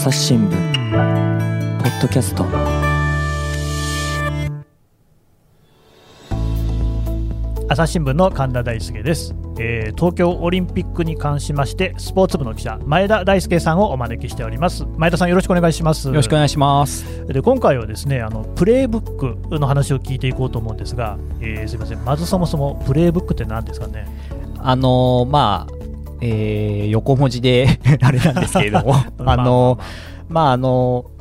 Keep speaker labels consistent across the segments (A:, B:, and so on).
A: 朝日新聞ポッドキャスト。
B: 朝日新聞の神田大輔です、えー東京オリンピックに関しましてスポーツ部の記者前田大輔さんをお招きしております。前田さんよろしくお願いします。
C: よろしくお願いします。
B: で今回はですねあのプレイブックの話を聞いていこうと思うんですが、えーすみません。まずそもそもプレイブックって何ですかね？
C: あのーまあ、えー横文字で あれなんですけれども、あのーまあ、あ。のー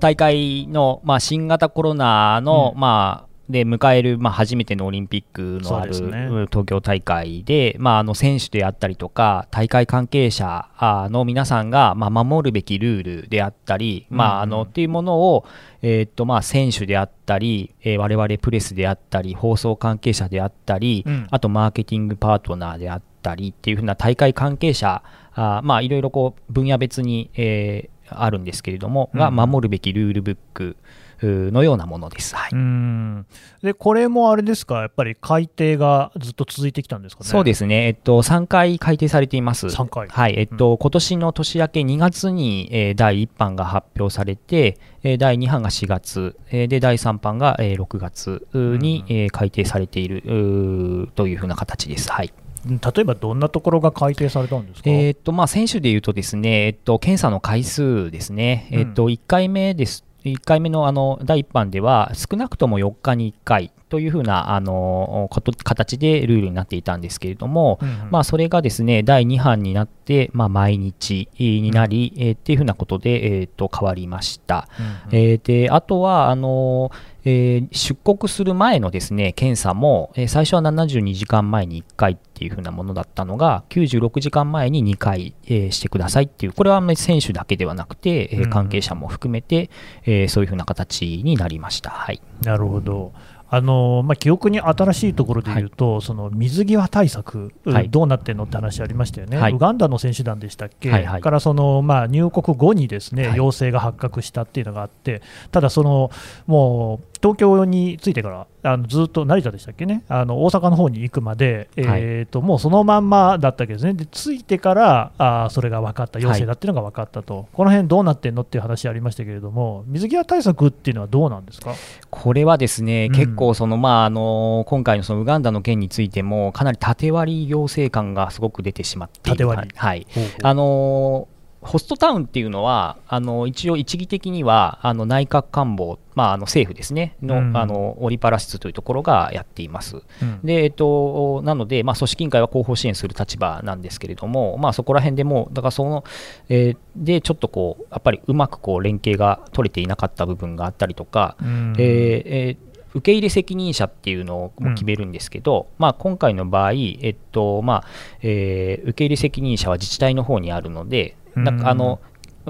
C: 大会の、まあ、新型コロナの、
B: うん。
C: まあ、で迎える、まあ、初めてのオリンピックのある、東京大会で、まあ、あの選手であったりとか大会関係者あの皆さんが、まあ、守るべきルールであったり、まあ、あ
B: うんうん。
C: のっていうものを、えーっとまあ、選手であったり、えー我々プレスであったり放送関係者であったり、
B: うん。
C: あとマーケティングパートナーであったりっていうふうな大会関係者あまあいろいろこう分野別に、えーあるんですけれども、が
B: うん。
C: 守るべきルールブックのようなものです。はい。
B: うん。でこれもあれですか？やっぱり改定がずっと続いてきたんですかね？
C: そうですね、えっと、3回改定されています。
B: 3回。
C: はい、えっと、今年の年明け2月に、えー第1版が発表されて、えー第2版が4月、えーで、第3版が、えー6月に、
B: うん。
C: えー改定されているというふうな形です。はい。
B: 例えばどんなところが改定されたんですか、
C: えーっとまあ、選手でいうとですね、えっと、検査の回数ですね、
B: うん。
C: えっと、1回目です。1回目のあの第1版では少なくとも4日に1回というふうなあの形でルールになっていたんですけれども、
B: うんうん
C: まあ、それがですね第2版になって、まあ、毎日になり、えーっていうふうなことで、えーっと変わりました。
B: うんうん
C: えーであとはあのえー出国する前のですね検査も、えー最初は72時間前に1回っていう風なものだったのが96時間前に2回、えーしてくださいっていうこれは選手だけではなくて、え関係者も含めて、えーそういう風な形になりました。はい
B: なるほど。あのまあ、記憶に新しいところで言うと、その水際対策、
C: はい。
B: どうなってんのって話ありましたよね、
C: はい。
B: ウガンダの選手団でしたっけ、
C: はいはい。
B: からその、まあ、入国後にですね、
C: はい。
B: 陽性が発覚したっていうのがあって、ただその、もう東京に着いてから、あのずっと成田でしたっけね、あの大阪の方に行くまで、えーと、もうそのまんまだったわけですね、で着いてからあーそれが分かった、陽性だっていうのが分かったと、この辺どうなってんのっていう話ありましたけれども、水際対策っていうのはどうなんですか？
C: これはですね、
B: うん。
C: 結構その、まあ、あの今回のそのウガンダの件についてもかなり縦割り行政感がすごく出てしまっている
B: 縦割り。
C: はい、
B: ほうほう。
C: あのホストタウンっていうのは、あの一応、一義的にはあの内閣官房、まあ、あの政府ですね。の,、
B: うん。
C: あのオリパラ室というところがやっています。
B: うん。
C: でえっと、なので、まあ、組織委員会は後方支援する立場なんですけれども、まあ、そこら辺でもう、だからその、えーでちょっとこう、やっぱりうまくこう連携が取れていなかった部分があったりとか、
B: うん。
C: えーえー受け入れ責任者っていうのを決めるんですけど、まあ、今回の場合、えっとまあえー受け入れ責任者は自治体の方にあるので、なんかあの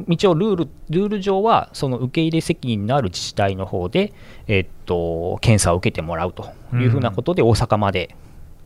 C: 一応ルール、ルール上はその受け入れ責任のある自治体の方で、えっと検査を受けてもらうというふうなことで、大阪まで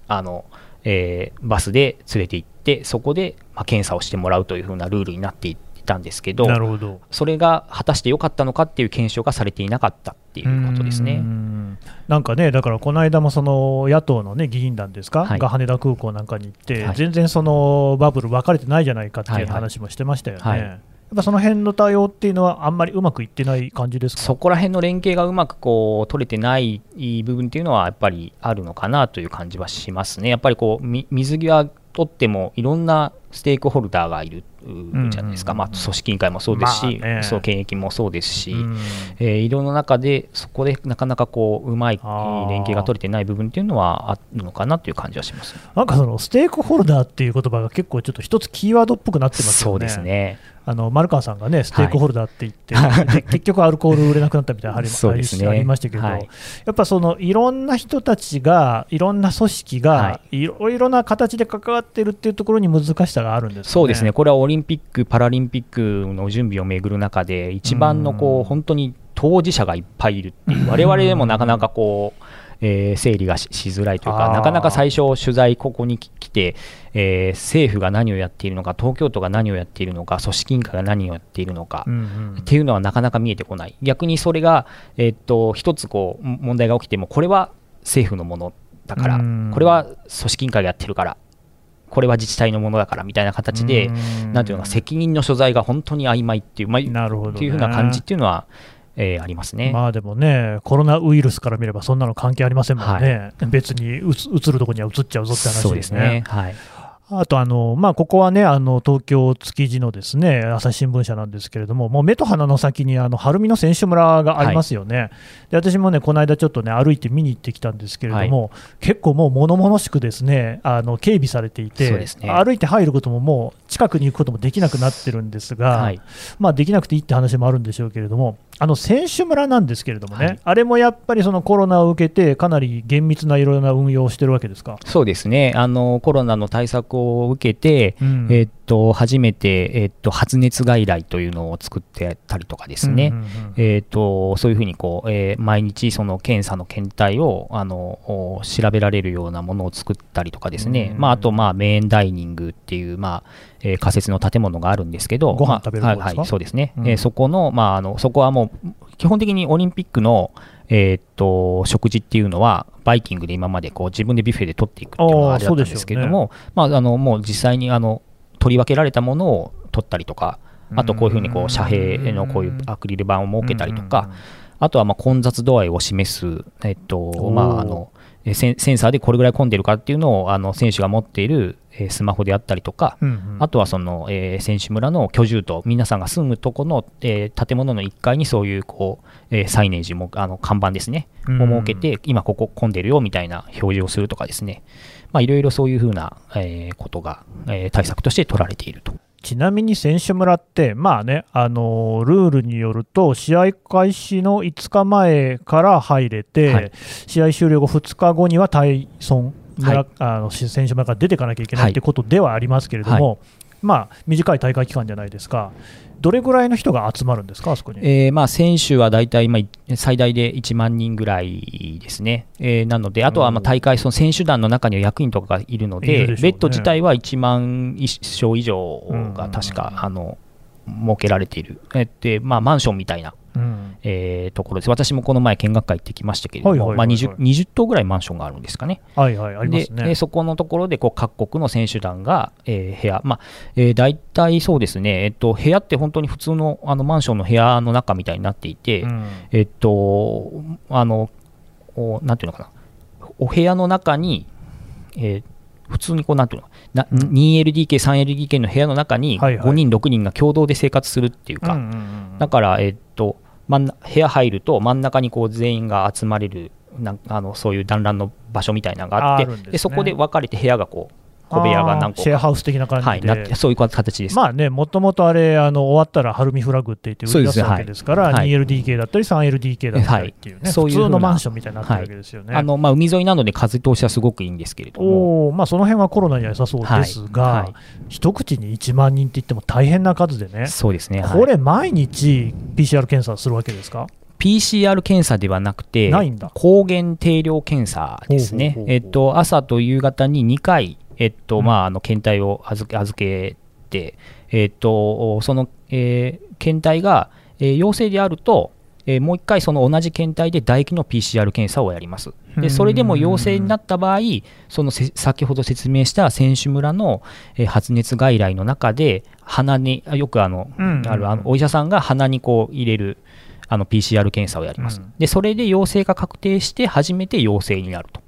C: あの、えーバスで連れて行って、そこで、まあ、検査をしてもらうというふうなルールになっていたんですけど、
B: なるほど。
C: それが果たして良かったのかっていう検証がされていなかったっていうことです
B: う
C: ね。
B: んなんかね、だからこの間もその野党の、ね、議員団ですか、
C: はい
B: が羽田空港なんかに行って、
C: はい
B: 全然そのバブル分かれてないじゃないかって
C: はいいうはい
B: 話もしてましたよね。
C: はい
B: やっぱその辺の対応っていうのは、あんまりうまくいってない感じですか？
C: そこら辺の連携がうまくこう取れてない部分っていうのはやっぱりあるのかなという感じはしますね。やっぱりこうみ水際取ってもいろんなステークホルダーがいる
B: ん。
C: じゃないですか、まあ、組織委員会もそうですし、
B: まあね。
C: そう検疫もそうですし、
B: うん。
C: えーいろんな中でそこでなかなかこううまい連携が取れてない部分っていうのはあるのかなという感じはします。
B: なんかそのステークホルダーっていう言葉が結構ちょっと一つキーワードっぽくなってますよね。
C: そうですね。
B: あの丸川さんがね、ステークホルダーって言って、で 結局アルコール売れなくなったみたいな話
C: そうですね。
B: ありましたけど、
C: はい。
B: やっぱそのいろんな人たちが、いろんな組織が、、
C: はい
B: ろいろな形で関わってるっていうところに難しさがあるんですかね。
C: そうですね、これはオリンピック・パラリンピックの準備をめぐる中で、一番のこ
B: う
C: 本当に当事者がいっぱいいるっていう、我々でもなかなかこう、えー整理がししづらいというか、なかなか最初、取材、ここにき来て、えー政府が何をやっているのか、東京都が何をやっているのか、組織委員会が何をやっているのか。
B: うんうん。
C: っていうのはなかなか見えてこない、逆にそれが、えーっと一つこう問題が起きても、これは政府のものだから
B: うん、
C: これは組織委員会がやってるから、これは自治体のものだからみたいな形で、なんていうのか、責任の所在が本当に曖昧っていう、まあ、
B: なるほど、ね、
C: っていうふうな感じっていうのは、えー、ありますね。
B: まあでもね、コロナウイルスから見れば、そんなの関係ありませんもんね、はい、別にうつるところには移っちゃうぞって話ですね。すね。はいあとあの、まあ、ここはね、あの東京築地のですね朝日新聞社なんですけれども、もう目と鼻の先にあの晴海の選手村がありますよね、はい、で私もね、この間ちょっとね、歩いて見に行ってきたんですけれども、はい、結構もう物々しくですねあの警備されていて、ね、歩いて入ることももう近くに行くこともできなくなってるんですが、はい、まあ、できなくていいって話もあるんでしょうけれども、あの選手村なんですけれどもね、はい、あれもやっぱりそのコロナを受けて、かなり厳密ないろいろな運用をしてるわけですか？
C: そうですね。あの、コロナの対策を受けて、うん、えー、っと初めて、えー、っと発熱外来というのを作ってたりとかですね、えー、っとそういうふうにこう、え毎日、その検査の検体をあの調べられるようなものを作ったりとかですね、うん。うん、まあ、あと、まあ、メインダイニングっていう、まあえー、仮設の建物があるんですけど、
B: ご飯食べる
C: はい、はい、そうですね、うん、えー、そこの、まあ、あのそこはもう基本的にオリンピックの、えー、っと食事っていうのは、バイキングで今までこう自分でビュッフェで取っていくっていうのがあれだったんですけれども、ね、まあ、あのもう実際にあの取り分けられたものを取ったりとか、あとこういうふうにこう遮蔽のこういうアクリル板を設けたりとか、あとはまあ混雑度合いを示す、えっとまあ、あのセンサーでこれぐらい混んでるかっていうのをあの選手が持っているえスマホであったりとか、うんうん、あとはその、えー、選手村の居住と皆さんが住むとこの、えー、建物の1階にそういうこう、えー、サイネージもあの看板ですね、を設けて、今ここ混んでるよみたいな表示をするとかですね、まあ、いろいろそういうふうな、えー、ことが、えー、対策として取られていると。
B: ちなみに選手村って、まあね、あのルールによると、試合開始の5日前から入れて、はい、試合終了後2日後には退村村、はい、あの選手村から出ていかなきゃいけないということではありますけれども、はい、まあ、短い大会期間じゃないですか。どれぐらいの人が集まるんですか、あそこに、
C: えーまあ、選手は大体今、最大で1万人ぐらいですね、えー、なので、あとはまあ大会、その選手団の中には役員とかがいるので、でね、ベッド自体は1万床以上が確か、あの設けられている、えーまあ、マンションみたいなうん、えー、ところです。私もこの前見学会行ってきましたけれども、まあ、20, 20棟ぐらいマンションがあるんですかね。
B: はいはい、ありますね。
C: で、そこのところでこう各国の選手団が、えー、部屋、まあえー、大体そうですね、えっと、部屋って本当に普通のあのマンションの部屋の中みたいになっていて、うん、えっと、あの、おなんていうのかな、お部屋の中に、えー、普通にこうなんていうのな、うん、2LDK、3LDK の部屋の中に5人、6人が共同で生活するっていうか、だから、えっと、真ん部屋入ると真ん中にこう全員が集まれるなんあのそういう団らんの場所みたいなのがあって、ね、でそこで分かれて部屋がこう小部屋が何個
B: シェアハウス的な感じで、
C: はい、そういう形です。
B: まあね、もともとあれ、あの終わったら、晴海フラグって言って売り出すわけですから、はい、2LDK だったり、3LDK だったりっていうね、はい、そういう普通のマンションみたいになってるわけですよね。
C: あのまあ、海沿いなので、風通しはすごくいいんですけれども、
B: おまあ、その辺はコロナには良さそうですが、一口に1万人って言っても大変な数でね、
C: そうですね。
B: これ、毎日 PCR 検査するわけですか
C: ？PCR 検査ではなくて、抗原定量検査ですね、えっと、朝と夕方に2回、えっとまあ、あの検体を預け預けて、えっと、その、えー、検体が、えー、陽性であると、えー、もう1回その同じ検体で唾液の PCR 検査をやります。でそれでも陽性になった場合、その先ほど説明した選手村の、えー、発熱外来の中で、鼻によくあの、あるあのお医者さんが鼻にこう入れるあの PCR 検査をやります、うん、でそれで陽性が確定して初めて陽性になると。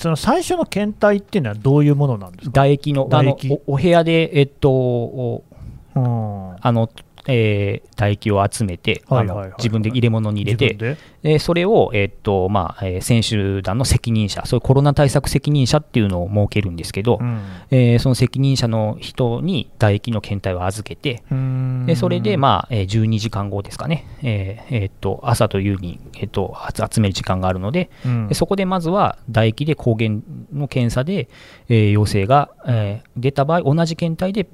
B: その最初の検体っていうのはどういうものなんですか？
C: 唾液のあのお部屋で、えっと、うん、あのえー、唾液を集めて、自分で入れ物に入れて、で？それを、えー、っとまあえー、選手団の責任者、そういうコロナ対策責任者っていうのを設けるんですけど、うん、えー、その責任者の人に唾液の検体を預けて、でそれで、まあえー、12時間後ですかね、えーえー、っと朝と夕に、えー、っと集める時間があるので、うん、でそこでまずは唾液で抗原の検査で、えー、陽性が、えー、出た場合、同じ検体で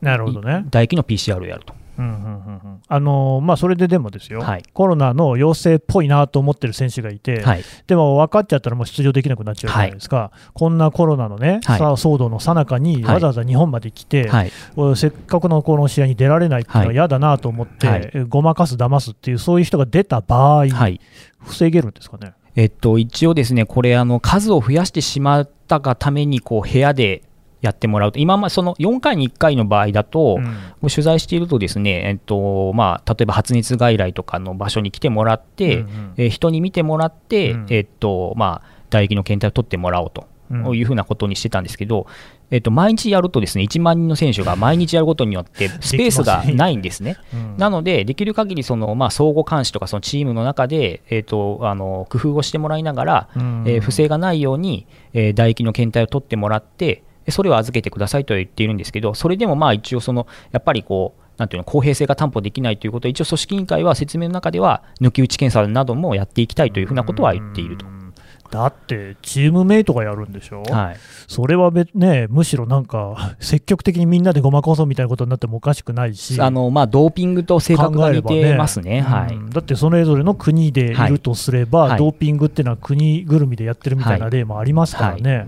B: なるほどね。
C: 唾液の PCR をやると。
B: あのまあ、それででもですよ、はい、コロナの陽性っぽいなと思ってる選手がいて、はい、でも分かっちゃったらもう出場できなくなっちゃうじゃないですか、はい、こんなコロナのね、さ騒動のさなかにわざわざ日本まで来て、せっかくのこの試合に出られないっていうのは嫌だなと思って、ごまかす、騙すっていう、そういう人が出た場合、防げるんですかね？
C: えっと、一応ですね、これ、あの数を増やしてしまったがためにこう部屋でやってもらうと、今まその4回に1回の場合だと、取材していると、ですね、えっとまあ、例えば発熱外来とかの場所に来てもらって、うんうん、え人に見てもらって、うん、えっとまあ、唾液の検体を取ってもらおうと。いうふうなことにしてたんですけど、えっと、毎日やるとですね1万人の選手が毎日やることによって スペースがないんですね。なので、できる限りそのまり相互監視とかそのチームの中で、えっと、あの工夫をしてもらいながら、えー、不正がないように、えー、唾液の検体を取ってもらって、それを預けてくださいとは言っているんですけど、それでもまあ一応その、やっぱりこう、なんていうの公平性が担保できないということは、一応、組織委員会は説明の中では、抜き打ち検査などもやっていきたいというふうなことは言っていると。
B: だってチームメイトがやるんでしょ、
C: はい、
B: それは別、ね、むしろなんか積極的にみんなでごまかそうみたいなことになってもおかしくないし。
C: あの、まあ、ドーピングと性格が似てますね、ね。はい、
B: だってそれぞれの国でいるとすれば、はい、ドーピングっていうのは国ぐるみでやってるみたいな例もありますからね、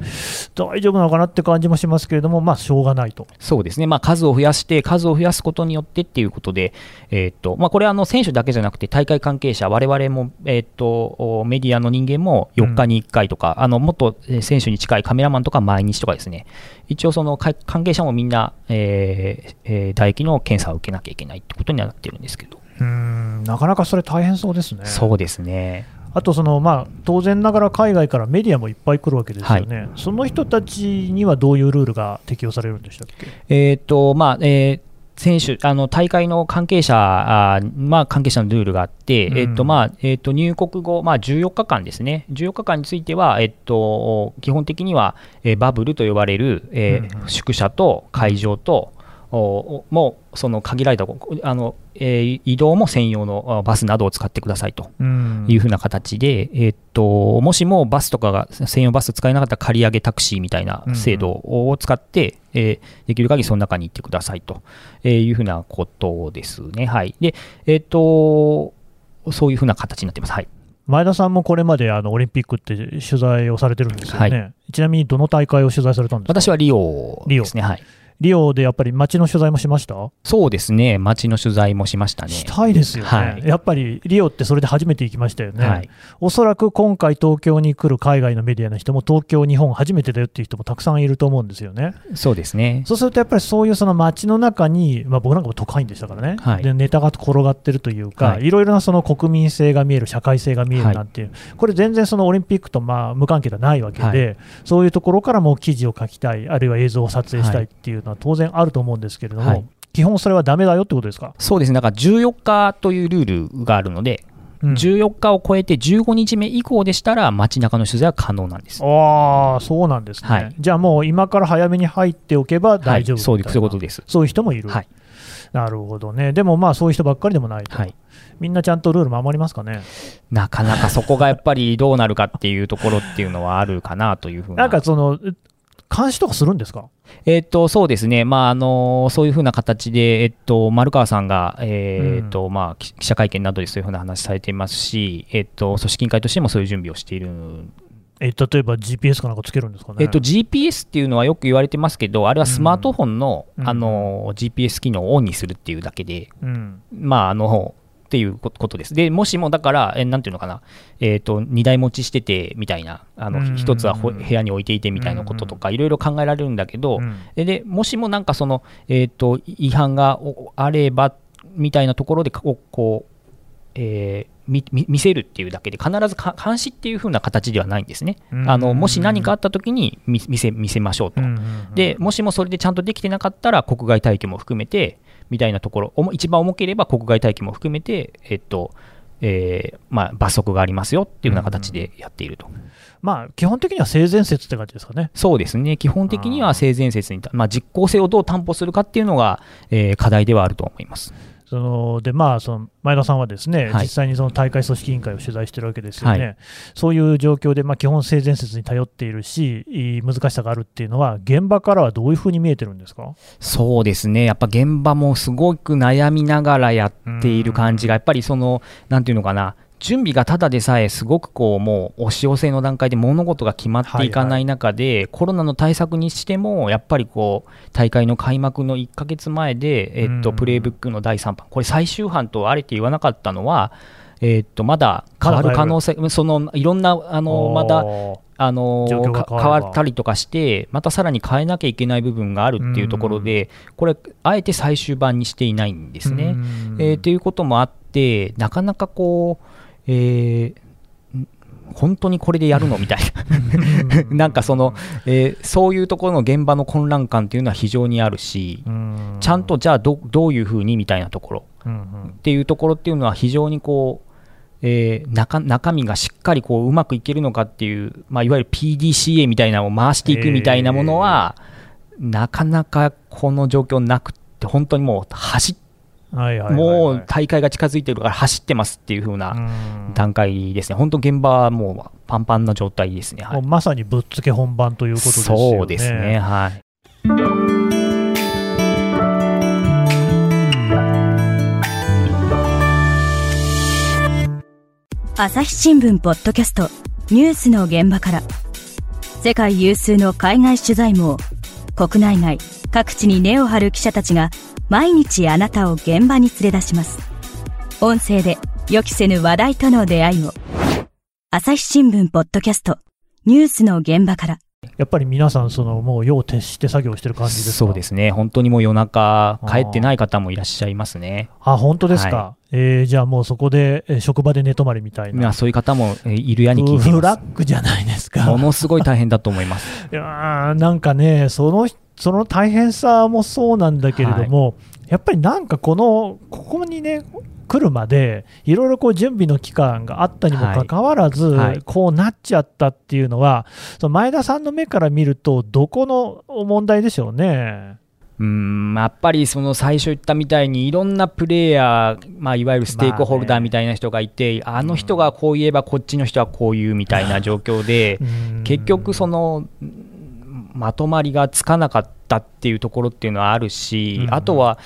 B: 大丈夫なのかなって感じもしますけれども、まあ、しょうがないと。
C: そうですね、まあ、数を増やして、数を増やすことによってっていうことで、えー、っとまあ、これはあの選手だけじゃなくて、大会関係者、われわれも、えー、っとメディアの人間も4日に1回とか、うんのもっと選手に近いカメラマンとか毎日とかですね、一応その関係者もみんな、えーえー、唾液の検査を受けなきゃいけないってことにはなってるんですけど。
B: うんなかなかそれ大変そうですね。
C: そうですね。
B: あとその、まあ、当然ながら海外からメディアもいっぱい来るわけですよね、はい、その人たちにはどういうルールが適用されるんでしたっけ、
C: えーとまあえー選手、あの大会の関係者あ、まあ、関係者のルールがあって、うん、えっとまあえっと、入国後、まあ、14日間ですね、14日間については、えっと、基本的には、えー、バブルと呼ばれる、えー、うん、宿舎と会場と、もその限られたあの、えー、移動も専用のバスなどを使ってくださいと。いうふうな形で、えー、っともしもバスとかが専用バス使えなかったら借り上げタクシーみたいな制度を使って、うん、えー、できる限りその中に行ってくださいと。いうふうなことですね。はい、で、えっとそういうふうな形になっています。はい。
B: 前田さんもこれまであのオリンピックって取材をされてるんですよね、はい、ちなみにどの大会を取材されたんですか？
C: 私はリオですね。はい
B: リオでやっぱり街の取材もしました？
C: そうですね、街の取材もしましたね。
B: したいですよね、はい、やっぱりリオってそれで初めて行きましたよね、はい、おそらく今回、東京に来る海外のメディアの人も、東京、日本初めてだよっていう人もたくさんいると思うんですよね。
C: そうですね。
B: そうするとやっぱりそういうその街の中に、まあ、僕なんかも都会員でしたからね、はい、でネタが転がってるというか、はい、いろいろなその国民性が見える、社会性が見えるなんていう、これ、全然そのオリンピックとまあ無関係ではないわけで、そういうところからも記事を書きたい、あるいは映像を撮影したいっていうのは当然あると思うんですけれども、はい、基本それはだめだよってことですか？
C: そうですね、だから14日というルールがあるので、うん、14日を超えて15日目以降でしたら、街中の取材は可能なんです。
B: ああ、そうなんですね、はい、じゃあもう今から早めに入っておけば大丈夫、はい、
C: そういうことです。
B: そういう人もいる、はい、なるほどね、でもまあそういう人ばっかりでもないと、はい、みんなちゃんとルール守りますかね？
C: なかなかそこがやっぱりどうなるかっていうところっていうのはあるかなというふう
B: な。なんかその監視とかするんですか？
C: えっと、そうですね、まああのそういうふうな形で、えっと、丸川さんが、えー、っとまあ、記者会見などでそういうふうな話されていますし、えっと、組織委員会としてもそういう準備をしている
B: え例えば GPS かなんかつけるんですかね、
C: えっと、GPS っていうのはよく言われてますけど、あれはスマートフォンの,、あの GPS 機能をオンにするっていうだけで、うん、まああのっていうことです。で、もしもだから、えなんていうのかな、えっ、ー、と、2台持ちしててみたいな、あの、一つは部屋に置いていてみたいなこととか、いろいろ考えられるんだけど、で、もしもなんかその、えっ、ー、と、違反があれば、みたいなところで、こう、えー、見せるっていうだけで必ず監視っていう風な形ではないんですね。あのもし何かあった時に見せ見せましょうと。でもしもそれでちゃんとできてなかったら国外退去も含めてみたいなところ、一番重ければ国外待機も含めて、えっとえーまあ、罰則がありますよっていうような形でやっていると。うん、
B: まあ、基本的には性善説って感じですかね。
C: そうですね、基本的には性善説に、まあ、実効性をどう担保するかっていうのが、えー、課題ではあると思います。
B: そのでまあ、その前田さんはですね、はい、実際にその大会組織委員会を取材しているわけですよね、はい、そういう状況で、まあ、基本性善説に頼っているし、難しさがあるっていうのは、現場からはどういうふうに見えてるんですか？
C: そうですね、やっぱ現場もすごく悩みながらやっている感じが、やっぱりその、なんていうのかな、準備がただでさえすごくこうもう押し寄せの段階で物事が決まっていかない中で、はいはい、コロナの対策にしてもやっぱりこう大会の開幕の1か月前で、えっと、プレーブックの第3版。これ最終版とあれて言わなかったのは、えっとまだ変わる可能性、そのいろんなあのまだあの
B: 変わ
C: ったりとかして、またさらに変えなきゃいけない部分があるっていうところで、これ、あえて最終版にしていないんですね。えーということもあって、なかなかこう、えーん本当にこれでやるの？みたいな、なんかその、えーそういうところの現場の混乱感っていうのは非常にあるし、ちゃんとじゃあどどういうふうにみたいなところ。っていうところっていうのは非常にこう、えー中中身がしっかりこううまくいけるのかっていう、まあ、いわゆる PDCA みたいなのを回していくみたいなものは、なかなかこの状況なくって本当にもう走っもう大会が近づいてるから走ってますっていう風な段階ですね、本当、現場はもうパンパンな状態ですね。はい
B: もうまさにぶっつけ本番ということですよね。
C: そうですね、はい。
D: 朝日新聞ポッドキャストニュースの現場から世界有数の海外取材網国内外各地に根を張る記者たちが毎日あなたを現場に連れ出します。音声で予期せぬ話題との出会いを。朝日新聞ポッドキャスト。ニュースの現場から。
B: やっぱり皆さん、そのもう夜を徹して作業してる感じですか？
C: そうですね、本当にもう夜中、帰ってない方もいらっしゃいますね。
B: あ本当ですか、
C: は
B: えーじゃあもうそこで、えー職場で寝泊まりみたいな、
C: まあ、そういう方もえーいるやに聞いてい
B: フラ。ッグじゃないですか。
C: ものすごい大変だと思います。
B: いやーなんかねその、その大変さもそうなんだけれども、やっぱりなんかこの、ここにね、来るまで、いろいろこう準備の期間があったにもかかわらず、
C: はい。はい
B: こうなっちゃったっていうのは、その前田さんの目から見ると、どこの問題でしょうね？
C: うーんやっぱりその最初言ったみたいにいろんなプレイヤー、まあ、いわゆるステークホルダーみたいな人がいて、あの人がこう言えばこっちの人はこう言うみたいな状況で、
B: うん。
C: 結局そのうんまとまりがつかなかったっていうところっていうのはあるし、
B: うん
C: あとは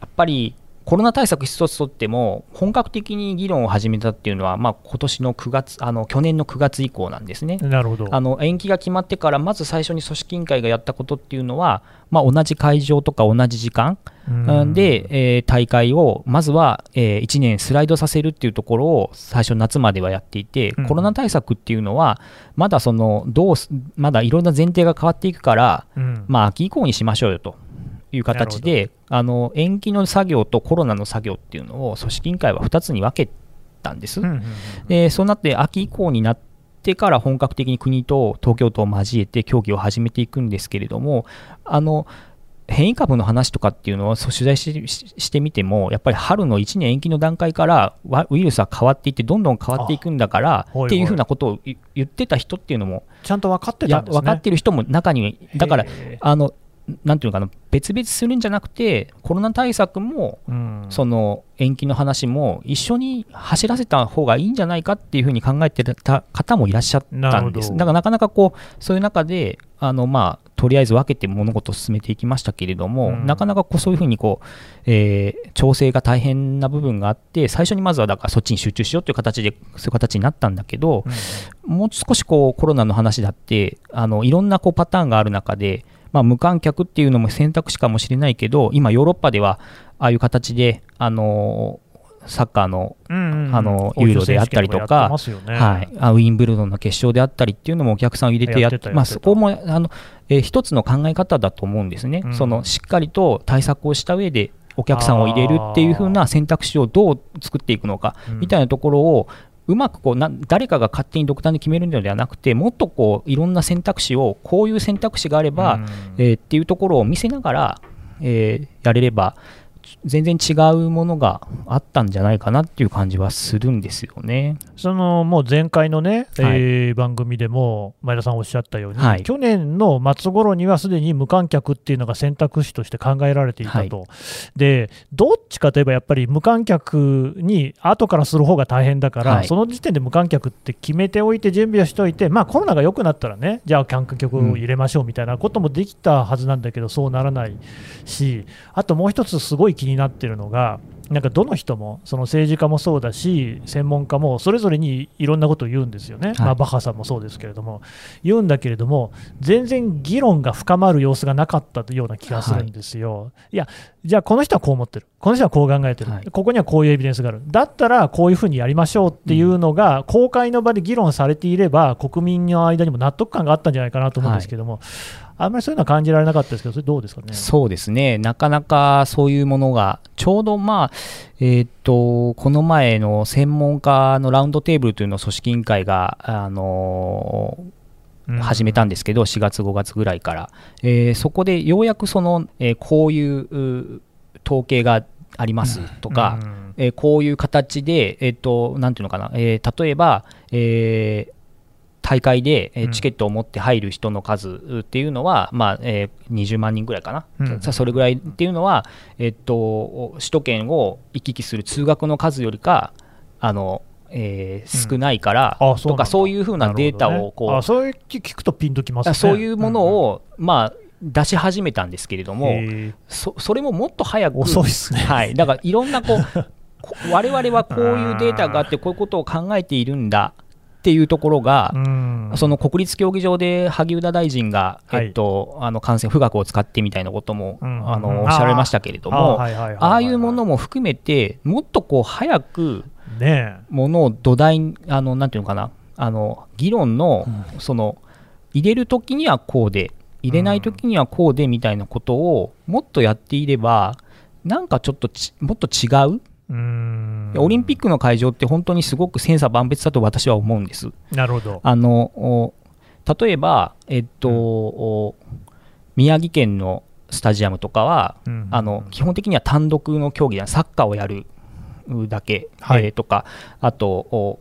C: やっぱりコロナ対策一つとっても本格的に議論を始めたっていうのは、まあ、今年の9月あの去年の9月以降なんですね。
B: なるほど。
C: あの延期が決まってからまず最初に組織委員会がやったことっていうのは、まあ、同じ会場とか同じ時間
B: うん
C: で、えー大会をまずは、え1年スライドさせるっていうところを最初夏まではやっていて、
B: うん
C: コロナ対策っていうのはまだそのどうすまだいろんな前提が変わっていくから、
B: うん
C: まあ、秋以降にしましょうよという形であの延期の作業とコロナの作業っていうのを組織委員会は2つに分けたんです。
B: うんうんうん
C: でそうなって秋以降になってから本格的に国と東京都を交えて協議を始めていくんですけれどもあの変異株の話とかっていうのを取材してみてもやっぱり春の1年延期の段階からわウイルスは変わっていってどんどん変わっていくんだからっていうふうなことを言言ってた人っていうのも
B: ちゃんと分かってたんですね。
C: 分かってる人も中にだからあのなんていうのかな別々するんじゃなくてコロナ対策も
B: うん。
C: その延期の話も一緒に走らせた方がいいんじゃないかっていうふうに考えてた方もいらっしゃったんです。だからなかなかこうそういう中であのまあとりあえず分けて物事を進めていきましたけれども、
B: うん。
C: なかなかこうそういうふうにこう、えー調整が大変な部分があって最初にまずはだからそっちに集中しようという形でそういう形になったんだけど、もう少しこうコロナの話だってあのいろんなこうパターンがある中で、まあ、無観客っていうのも選択肢かもしれないけど今ヨーロッパではああいう形であのサッカーのあのユーロであったりとかはい、あウィンブルドンの決勝であったりっていうのもお客さんを入れてやっ
B: てた
C: まあ、そこもあの、えー一つの考え方だと思うんですね、
B: うん。
C: そのしっかりと対策をした上でお客さんを入れるっていう風な選択肢をどう作っていくのか
B: うん。
C: みたいなところをうまくこうな誰かが勝手に独断で決めるのではなくてもっとこういろんな選択肢をこういう選択肢があれば、
B: うん。
C: えーっていうところを見せながら、えーやれれば全然違うものがあったんじゃないかなっていう感じはするんですよね。
B: そのもう前回のね、
C: はい。
B: えー番組でも前田さんおっしゃったように、
C: はい。
B: 去年の末頃にはすでに無観客っていうのが選択肢として考えられていたと、でどっちかといえばやっぱり無観客に後からする方が大変だから、
C: はい。
B: その時点で無観客って決めておいて、準備をしておいて、まあ、コロナが良くなったらね、じゃあ観客を入れましょうみたいなこともできたはずなんだけど、そうならないし、あともう一つ、すごい気になってるのが、なんかどの人も、その政治家もそうだし、専門家もそれぞれにいろんなことを言うんですよね、はい、まあ、バッハさんもそうですけれども、言うんだけれども、全然議論が深まる様子がなかったような気がするんですよ。はい、いや、じゃあ、この人はこう思ってる、この人はこう考えてる、はい、ここにはこういうエビデンスがある、だったらこういうふうにやりましょうっていうのが、公開の場で議論されていれば、国民の間にも納得感があったんじゃないかなと思うんですけども。あんまりそういうのは感じられなかったですけど、それどうですかね？
C: そうですね、なかなかそういうものが、ちょうどまあ、えー、っと、この前の専門家のラウンドテーブルというのを組織委員会が、あのー、始めたんですけど、4月、5月ぐらいから、えー、そこでようやくその、えー、こういう統計がありますとか、うん、えー、こういう形で、えー、っと、なんていうのかな、えー、例えば、えー、大会で、えチケットを持って入る人の数っていうのは、まあえー、20万人ぐらいかな、うん、それぐらいっていうのは、えっと、首都圏を行き来する通学の数よりかあの、えー、少ないから、うん、とかそういうふうなデータをこう、ね、
B: あそういう聞くとピンときます、ね、
C: そういうものを、うん、まあ出し始めたんですけれども、そそれももっと早く、
B: 遅いですね、
C: はい、だからいろんなこう我々はこういうデータがあって、こういうことを考えているんだっていうところが、その国立競技場で萩生田大臣が、えっと、あの感染、富岳を使ってみたいなことも、あのおっしゃられましたけれども、ああいうものも含めて、もっとこう早く、ものを土台、あのなんていうのかな、あの議論の、その入れるときにはこうで、入れないときにはこうでみたいなことをもっとやっていれば、なんかちょっともっと違うオリンピックの会場って本当にすごく千差万別だと私は思うんです。
B: なるほど。
C: あの例えば、えっと、うん、宮城県のスタジアムとかは、うん、あの基本的には単独の競技サッカーをやるだけ、はい、えー、とかあと、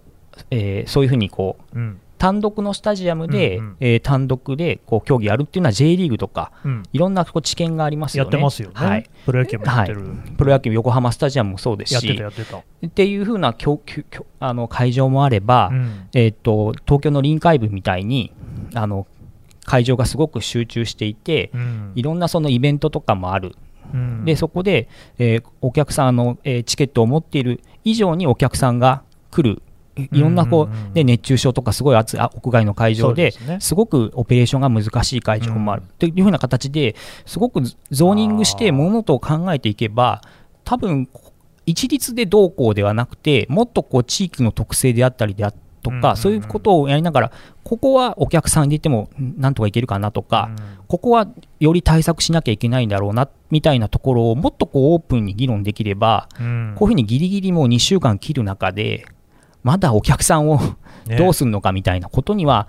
C: えー、そういうふうにこう、うん、単独のスタジアムで、うんうん、えー、単独でこう競技やるっていうのは J リーグとか、うん、いろんなこう知見がありますよね。
B: やってますよね。はい、プロ野球もやってる、はい、
C: プロ野球横浜スタジアムもそうですし、
B: やってたやってた。
C: っていうふうなあの会場もあれば、うん、えーと、東京の臨海部みたいにあの会場がすごく集中していて、うん、いろんなそのイベントとかもある。でそこで、えー、お客さんの、えー、チケットを持っている以上にお客さんが来るいろんなこう、ね、熱中症とかすごい暑い屋外の会場ですごくオペレーションが難しい会場もある。というふうな形ですごくゾーニングして物事を考えていけば多分一律でどうこうではなくてもっとこう地域の特性であったりであったとか、そういうことをやりながら、ここはお客さん入れてもなんとかいけるかなとか、ここはより対策しなきゃいけないんだろうなみたいなところをもっとこうオープンに議論できれば、こういうふうにギリギリもう2週間切る中で、まだお客さんをどうするのかみたいなことには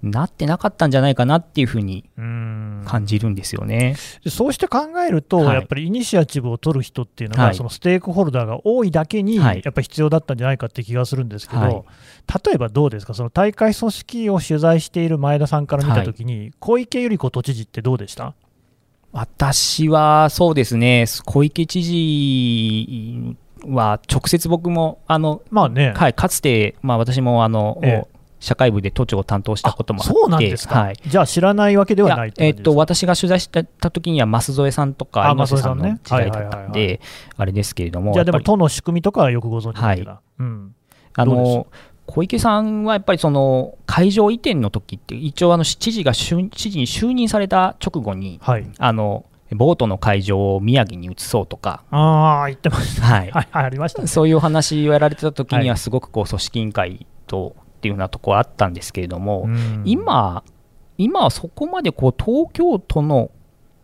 C: なってなかったんじゃないかなっていうふうに感じるんですよね。
B: そうして考えると、はい、やっぱりイニシアチブを取る人っていうのが、はい、そのステークホルダーが多いだけに、やっぱり必要だったんじゃないかって気がするんですけど、はい、例えばどうですか、その大会組織を取材している前田さんから見たときに、小池百合子都知事ってどうでした？
C: 私はそうですね、小池知事は直接僕もあの、
B: まあね。
C: はい、かつて、まあ、私もあの、ええ、社会部で都庁を担当したこともあって
B: そうなんですか、はい、じゃあ知らないわけではない
C: えー、っと私が取材した時には舛添さんとか
B: 山瀬さんの
C: 時代だったんであれですけれども
B: じゃあでも都の仕組みとかはよくご存知はい。うん、
C: あの小池さんはやっぱりその会場移転の時って一応あの知事が知事に就任された直後に、はい、あのボートの会場を宮城に移そうとか、
B: ああ、言ってました、
C: はい、
B: はい、ありました、ね、
C: そういうお話をやられてた時には、すごくこう組織委員会とっていうようなところあったんですけれども、今、今はそこまでこう東京都の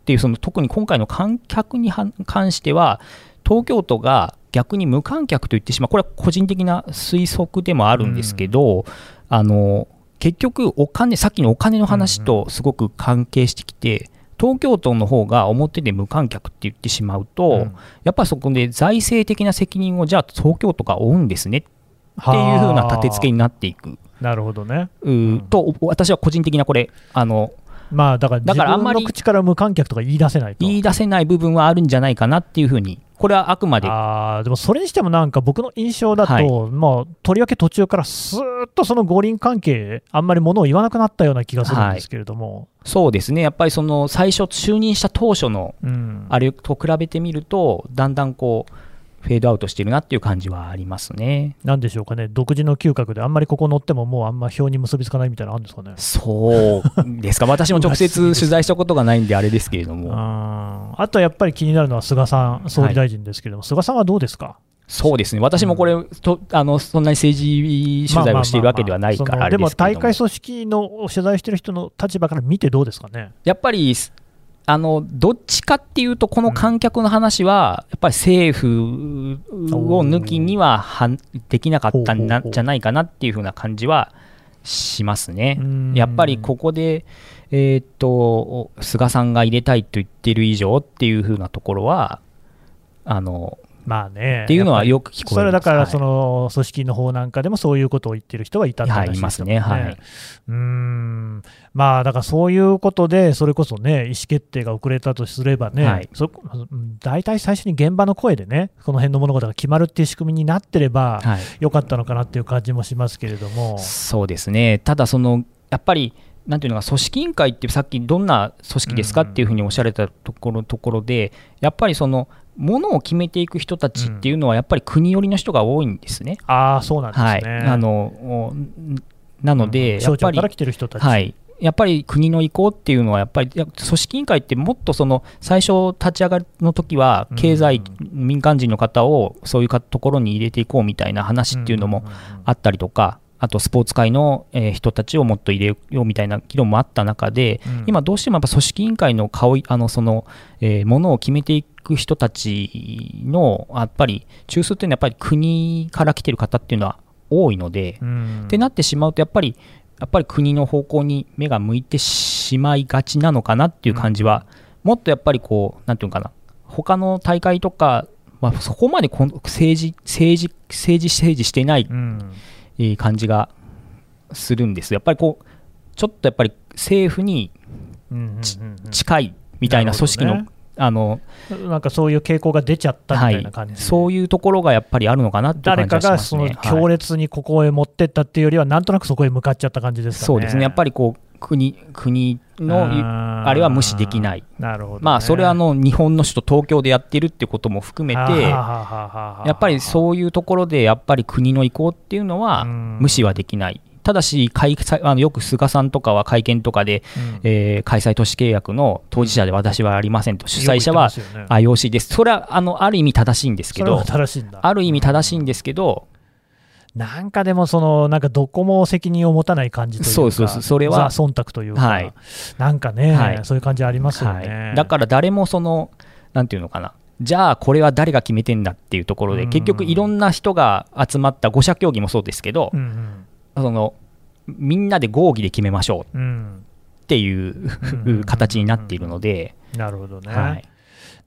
C: っていうその特に今回の観客に関しては東京都が逆に無観客と言ってしまう。これは個人的な推測でもあるんですけど、あの結局お金さっきのお金の話とすごく関係してきて、東京都の方が表で無観客って言ってしまうと、うん、やっぱりそこで財政的な責任をじゃあ東京都が負うんですねっていうふうな立て付けになっていく。
B: なるほどね。
C: うん、と私は個人的なこれあの
B: まあだからだからあんまり口から無観客とか言い出せない
C: 言い出せない部分はあるんじゃないかなっていうふうにこれはあくまで。
B: あでもそれにしてもなんか僕の印象だと、はい、まあ、とりわけ途中からすーっとその五輪関係あんまりものを言わなくなったような気がするんですけれども、はい、
C: そうですね。やっぱりその最初就任した当初のあれと比べてみると、だんだんこうフェードアウトしてるなっていう感じはありますね。
B: なんでしょうかね、独自の嗅覚で、あんまりここ乗っても、もうあんま表に結びつかないみたいなのあるんですかね。
C: そうですか、私も直接取材したことがないんで、あれですけれども。
B: ああとやっぱり気になるのは菅さん、総理大臣ですけれども、はい、菅さんはどうですか？
C: そうですね、私もこれ、うん、とあのそんなに政治取材をしているわけではないから
B: でも。大会組織の取材してる人の立場から見てどうですかね？
C: やっぱりあのどっちかっていうと、この観客の話は、やっぱり政府を抜きにははできなかったんじゃないかなっていうふうな感じはしますね。やっぱりここで、えー、っと菅さんが入れたいと言ってる以上っていうふうなところは、あの
B: まあね、
C: っていうのはよく聞こえ
B: それだからその組織の方なんかでもそういうことを言ってる人がいたって話
C: ですよね。はい、ますね。はい、
B: うん。まあだからそういうことで、それこそね、意思決定が遅れたとすればね、はい、そ大体最初に現場の声でね、この辺の物事が決まるっていう仕組みになってれば、よかったのかなっていう感じもしますけれども。
C: そうですね。ただそのやっぱりなんていうのか組織委員会ってさっきどんな組織ですかっていうふうにおっしゃられたところところでやっぱりそのものを決めていく人たちっていうのはやっぱり国寄りの人が多いんですね。
B: うん、ああそうなんですね。はい、
C: あのなので、
B: やっぱり
C: はい、やっぱり国の意向っていうのは、やっぱり組織委員会ってもっとその最初立ち上がりの時は、経済、民間人の方をそういうところに入れていこうみたいな話っていうのもあったりとか、あとスポーツ界の人たちをもっと入れようみたいな議論もあった中で、今どうしてもやっぱ組織委員会の顔あのその、えー、ものを決めていく人たちのやっぱり中枢っていうのはやっぱり国から来てる方っていうのは多いので、ってなってしまうとやっぱりやっぱり国の方向に目が向いてしまいがちなのかなっていう感じは、もっとやっぱりこうなんていうかな他の大会とか、まあ、そこまで政治政治政治政治していない、い感じがするんです。やっぱりこうちょっとやっぱり政府に近いみたいな組織の、あの
B: なんかそういう傾向が出ちゃったみたいな感じ、
C: はい、そういうところがやっぱりあるのかなって
B: 誰かがその強烈にここへ持ってったっていうよりは、なんとなくそこへ向かっちゃった感じですかね。
C: そうですね。やっぱりこう国国のあれは無視できない、
B: なるほど、ね、
C: まあ、それはあの日本の首都東京でやってるってことも含めて、やっぱりそういうところで、やっぱり国の意向っていうのは無視はできない。ただし開催あのよく菅さんとかは会見とかで、うん、えー、開催都市契約の当事者で私はありませんと、主催者は IOC です、それはあのある意味正しいんですけど、ある意味正しいんですけど、
B: なんかでもその、なんかどこも責任を持たない感じというか、
C: そうそうそうそれは
B: 忖度というか、はい、なんかね、はい、そういう感じありますよね、
C: はい、だから誰もその、なんていうのかな、じゃあこれは誰が決めてんだっていうところで、結局いろんな人が集まった5者協議もそうですけど、うんうん。そのみんなで合議で決めましょうっていう 形になっているので。
B: なるほどね、はい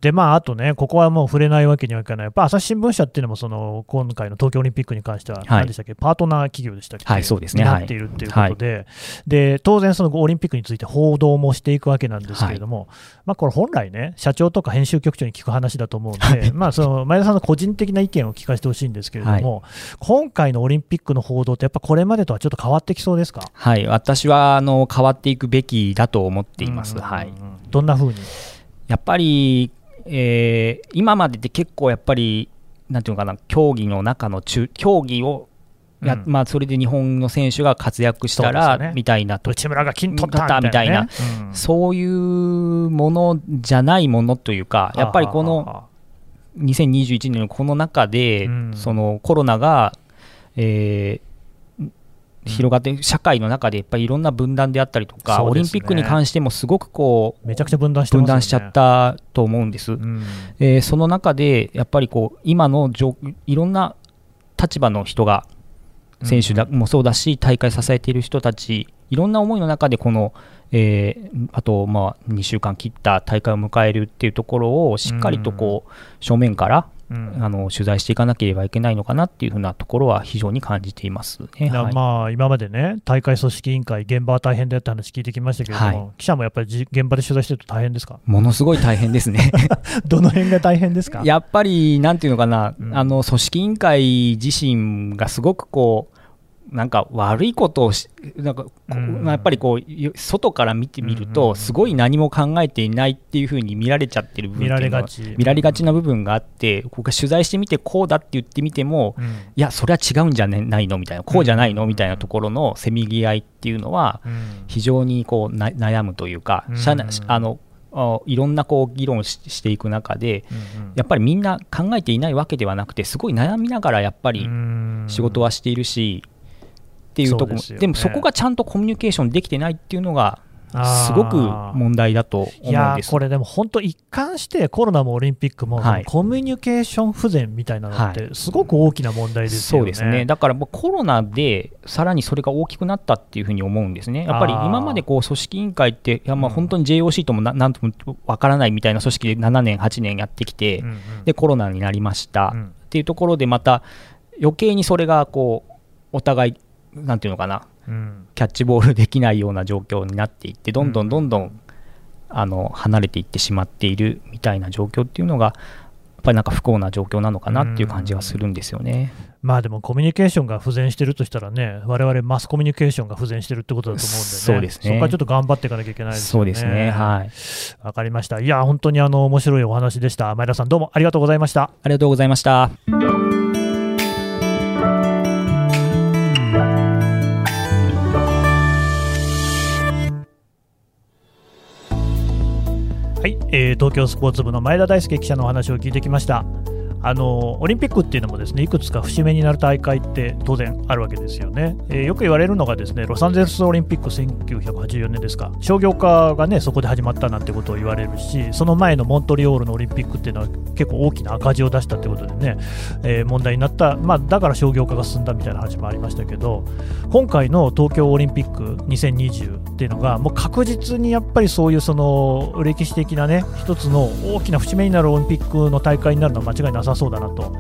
B: で、まあ、あとね、ここはもう触れないわけにはいかない、やっぱ朝日新聞社っていうのも、その今回の東京オリンピックに関しては、何でしたっけ、パートナー企業でしたっけ、
C: はい、そうですね、
B: なっているっていうことで、はい、で当然、そのオリンピックについて報道もしていくわけなんですけれども、はい、まあ、これ、本来ね、社長とか編集局長に聞く話だと思うので、まあ、その前田さんの個人的な意見を聞かせてほしいんですけれども、今回のオリンピックの報道って、やっぱこれまでとはちょっと変わってきそうですか？
C: はい、私はあの変わっていくべきだと思っています。はい、
B: どんな風に？
C: やっぱりえー、今までで結構やっぱり、なんていうのかな、競技の中の中、競技をや、うん、まあ、それで日本の選手が活躍したら、ね、みたいな
B: 内村が金取ったみたいな、ね
C: うん、そういうものじゃないものというか、やっぱりこの2021年のこの中で、うん、そのコロナが、え広がって、社会の中でやっぱりいろんな分断であったりとか、ね、オリンピックに関してもすごくこ
B: う、めちゃくちゃ分断し、
C: ね、分断しちゃったと思うんです。うん、えー、その中で、やっぱりこう、今のいろんな立場の人が、選手もそうだし、大会支えている人たち、いろんな思いの中で、この、えー、あと、まあ、2週間切った大会を迎えるっていうところを、しっかりとこう、正面から、うん、あの取材していかなければいけないのかなっていうふうなところは非常に感じていますね、
B: はい、まあ、今までね、大会組織委員会、現場は大変だって話聞いてきましたけれども、はい、記者もやっぱり現場で取材してると大変ですか？
C: ものすごい大変ですね。
B: どの辺が大変ですか？
C: やっぱり、なんていうのかな、うん、あの組織委員会自身がすごくこう、なんか悪いことをしなんかやっぱりこう外から見てみる
B: うん
C: と、すごい何も考えていないっていうふうに見られちゃってる部分
B: 見られがち。
C: 見られがちな部分があって、ここ取材してみてこうだって言ってみても、
B: うん。
C: いや、それは違うんじゃねないのみたいな、こうじゃないのみたいなところのせめぎ合いっていうのは、
B: うん。
C: 非常にこうな悩むというか、
B: うん。
C: 社内あのあいろんなこう議論ししていく中で、
B: うん。
C: やっぱりみんな考えていないわけではなくて、すごい悩みながらやっぱり
B: うん。
C: 仕事はしているし、っていうところ
B: そうでね
C: でもそこがちゃんとコミュニケーションできてないっていうのが、すごく問題だと思うんです。
B: ーこれでも本当、一貫してコロナもオリンピックも、
C: はい。
B: コミュニケーション不全みたいなのって、すごく大きな問題ですよね。
C: そうですね、だからもうコロナでさらにそれが大きくなったっていうふうに思うんですね、やっぱり今までこう組織委員会って、いやまあ
B: うん。
C: 本当に JOC ともななんともわからないみたいな組織で7年、8年やってきて、
B: うんうん。
C: でコロナになりました、
B: うん。
C: っていうところで、また余計にそれがこうお互い、なんていうのかな、
B: うん
C: キャッチボールできないような状況になっていって、どんどんどんどん、あの離れていってしまっているみたいな状況っていうのが、やっぱりなんか不幸な状況なのかなっていう感じはするんですよね。
B: まあでもコミュニケーションが不全してるとしたらね、我々マスコミュニケーションが不全してるってことだと思うんでね、
C: そうですね
B: そこはちょっと頑張っていかなきゃいけないですよね。
C: そうですね、はい。
B: わかりました。いや、本当にあの面白いお話でした。前田さん、どうもありがとうございました。
C: ありがとうございました。
B: えー東京スポーツ部の前田大輔記者のお話を聞いてきました。あのオリンピックっていうのもですねいくつか節目になる大会って当然あるわけですよね、えーよく言われるのがですねロサンゼルスオリンピック1984年ですか。商業化がねそこで始まったなんてことを言われるしその前のモントリオールのオリンピックっていうのは結構大きな赤字を出したってことでね、えー問題になった、まあ、だから商業化が進んだみたいな話もありましたけど今回の東京オリンピック2020っていうのがもう確実にやっぱりそういうその歴史的なね一つの大きな節目になるオリンピックの大会になるのは間違いなさそうだなと。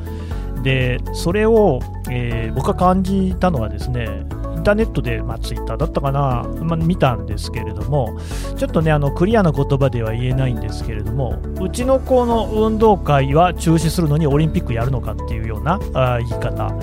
B: でそれを、えー僕が感じたのはですねインターネットで、まあ、ツイッターだったかな、まあ、見たんですけれどもちょっとねあのクリアな言葉では言えないんですけれどもうちの子の運動会は中止するのにオリンピックやるのかっていうようなあ言い方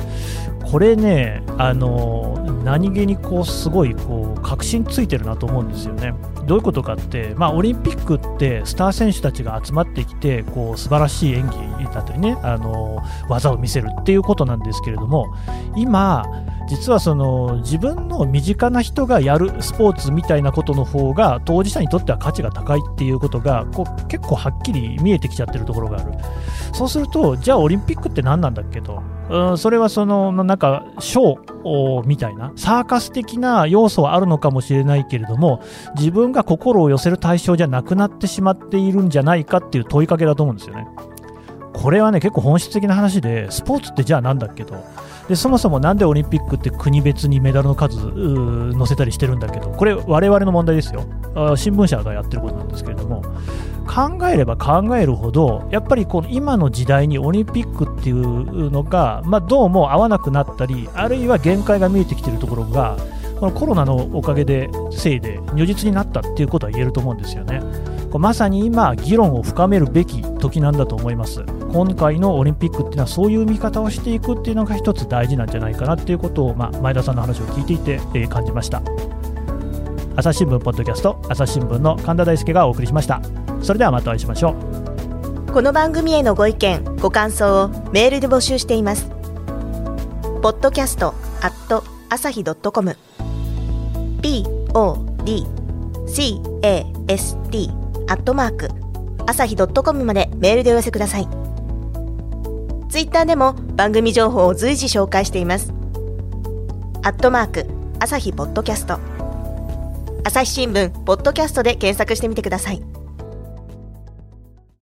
B: これね、あの何気にこうすごいこう確信ついてるなと思うんですよね。どういうことかって、まあ、オリンピックってスター選手たちが集まってきてこう素晴らしい演技だったりね、あの技を見せるっていうことなんですけれども今、実はその自分の身近な人がやるスポーツみたいなことの方が当事者にとっては価値が高いっていうことがこう結構はっきり見えてきちゃってるところがある。そうすると、じゃあオリンピックって何なんだっけと。ん、それはその、なんか、ショーみたいな、サーカス的な要素はあるのかもしれないけれども、自分が心を寄せる対象じゃなくなってしまっているんじゃないかっていう問いかけだと思うんですよね。これはね、結構本質的な話で、スポーツってじゃあなんだっけと。でそもそもなんでオリンピックって国別にメダルの数載せたりしてるんだけど、これ、我々の問題ですよ、新聞社がやってることなんですけれども、考えれば考えるほど、やっぱりこの今の時代にオリンピックっていうのが、まあ、どうも合わなくなったり、あるいは限界が見えてきてるところが、このコロナのおかげで、せいで如実になったっていうことは言えると思うんですよね。こまさに今、議論を深めるべき時なんだと思います。今回のオリンピックっていうのは、そういう見方をしていくっていうのが一つ大事なんじゃないかなっていうことを、まあ、前田さんの話を聞いていて、えー感じました。朝日新聞ポッドキャスト、朝日新聞の神田大輔がお送りしました。それではまたお会いしましょう。
E: この番組へのご意見ご感想をメールで募集しています。ポッドキャストアット朝日ドットコム。podcast アットマーク朝日ドットコムまでメールでお寄せください。ツイッターでも番組情報を随時紹介しています。アットマーク朝日ポッドキャスト。朝日新聞ポッドキャストで検索してみてください。